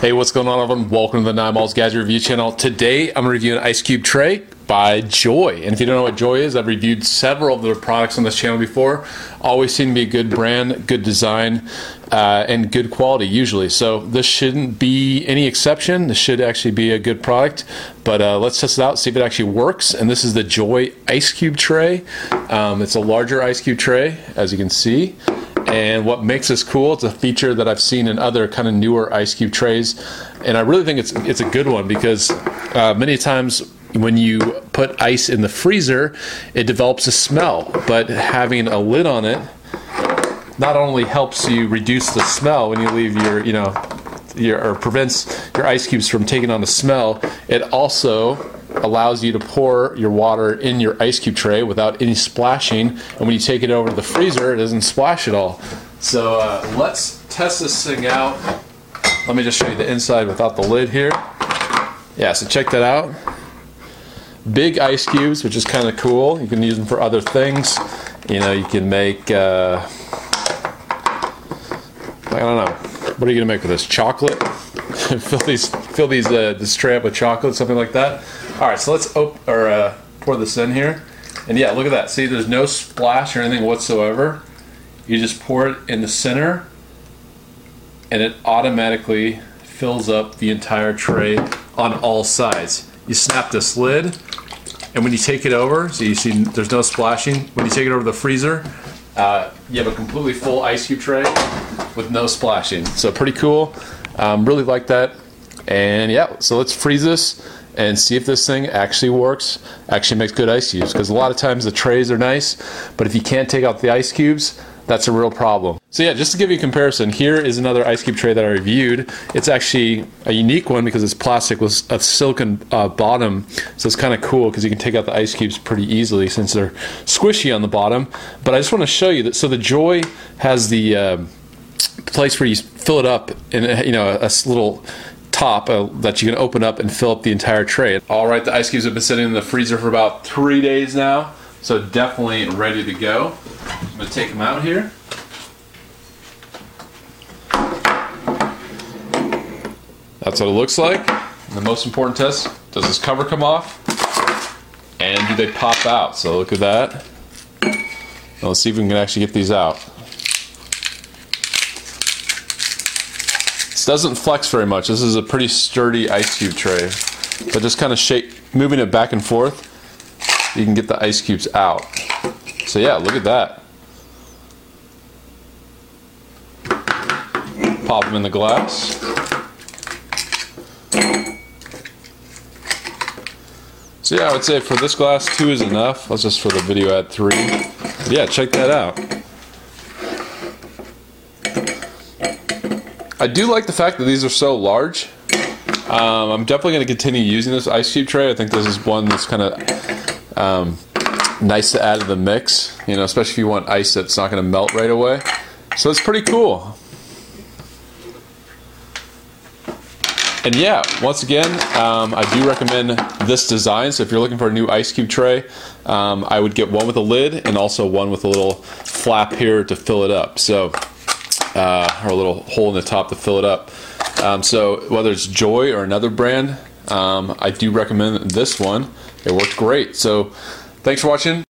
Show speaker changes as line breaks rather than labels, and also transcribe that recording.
Hey, what's going on, everyone? Welcome to the Nine Balls Gadget Review channel. Today, I'm reviewing an ice cube tray by Joy. And if you don't know what Joy is, I've reviewed several of their products on this channel before. Always seem to be a good brand, good design, uh, and good quality usually. So this shouldn't be any exception. This should actually be a good product. But uh, let's test it out, see if it actually works. And this is the Joy Ice Cube Tray. Um, it's a larger ice cube tray, as you can see. And what makes this cool, it's a feature that I've seen in other kind of newer ice cube trays. And I really think it's it's a good one because uh, many times when you put ice in the freezer, it develops a smell. But having a lid on it not only helps you reduce the smell when you leave your, you know, your, or prevents your ice cubes from taking on the smell, it also allows you to pour your water in your ice cube tray without any splashing. And when you take it over to the freezer, it doesn't splash at all. So uh, let's test this thing out. Let me just show you the inside without the lid here. Yeah, so check that out. Big ice cubes, which is kind of cool. You can use them for other things. You know, you can make, uh, I don't know, what are you gonna make with this? Chocolate? fill these, fill these, uh, this tray up with chocolate, something like that. All right, so let's op- or uh, pour this in here, and yeah, look at that. See, there's no splash or anything whatsoever. You just pour it in the center, and it automatically fills up the entire tray on all sides. You snap this lid, and when you take it over, so you see there's no splashing. When you take it over the freezer, uh, you have a completely full ice cube tray with no splashing. So pretty cool. Um, really like that. And yeah, so let's freeze this and see if this thing actually works, actually makes good ice cubes. Because a lot of times the trays are nice, but if you can't take out the ice cubes, that's a real problem. So yeah, just to give you a comparison, here is another ice cube tray that I reviewed. It's actually a unique one because it's plastic with a silicon uh, bottom, so it's kind of cool because you can take out the ice cubes pretty easily since they're squishy on the bottom. But I just want to show you that. So the Joy has the uh, place where you fill it up in you know a, a little top uh, that you can open up and fill up the entire tray. All right, the ice cubes have been sitting in the freezer for about three days now, so definitely ready to go. I'm gonna take them out here. That's what it looks like. And the most important test, does this cover come off? And do they pop out? So look at that. Now let's see if we can actually get these out. This doesn't flex very much. This is a pretty sturdy ice cube tray. But just kind of shake, moving it back and forth, you can get the ice cubes out. So yeah, look at that. Pop them in the glass. So yeah, I would say for this glass, two is enough. Let's just for the video add three. But yeah, check that out. I do like the fact that these are so large. Um, I'm definitely going to continue using this ice cube tray. I think this is one that's kind of um, nice to add to the mix, you know, especially if you want ice that's not going to melt right away. So it's pretty cool. And yeah, once again, um, I do recommend this design. So if you're looking for a new ice cube tray, um, I would get one with a lid and also one with a little flap here to fill it up. So, uh, or a little hole in the top to fill it up. Um, so whether it's Joy or another brand, um, I do recommend this one. It worked great. So thanks for watching.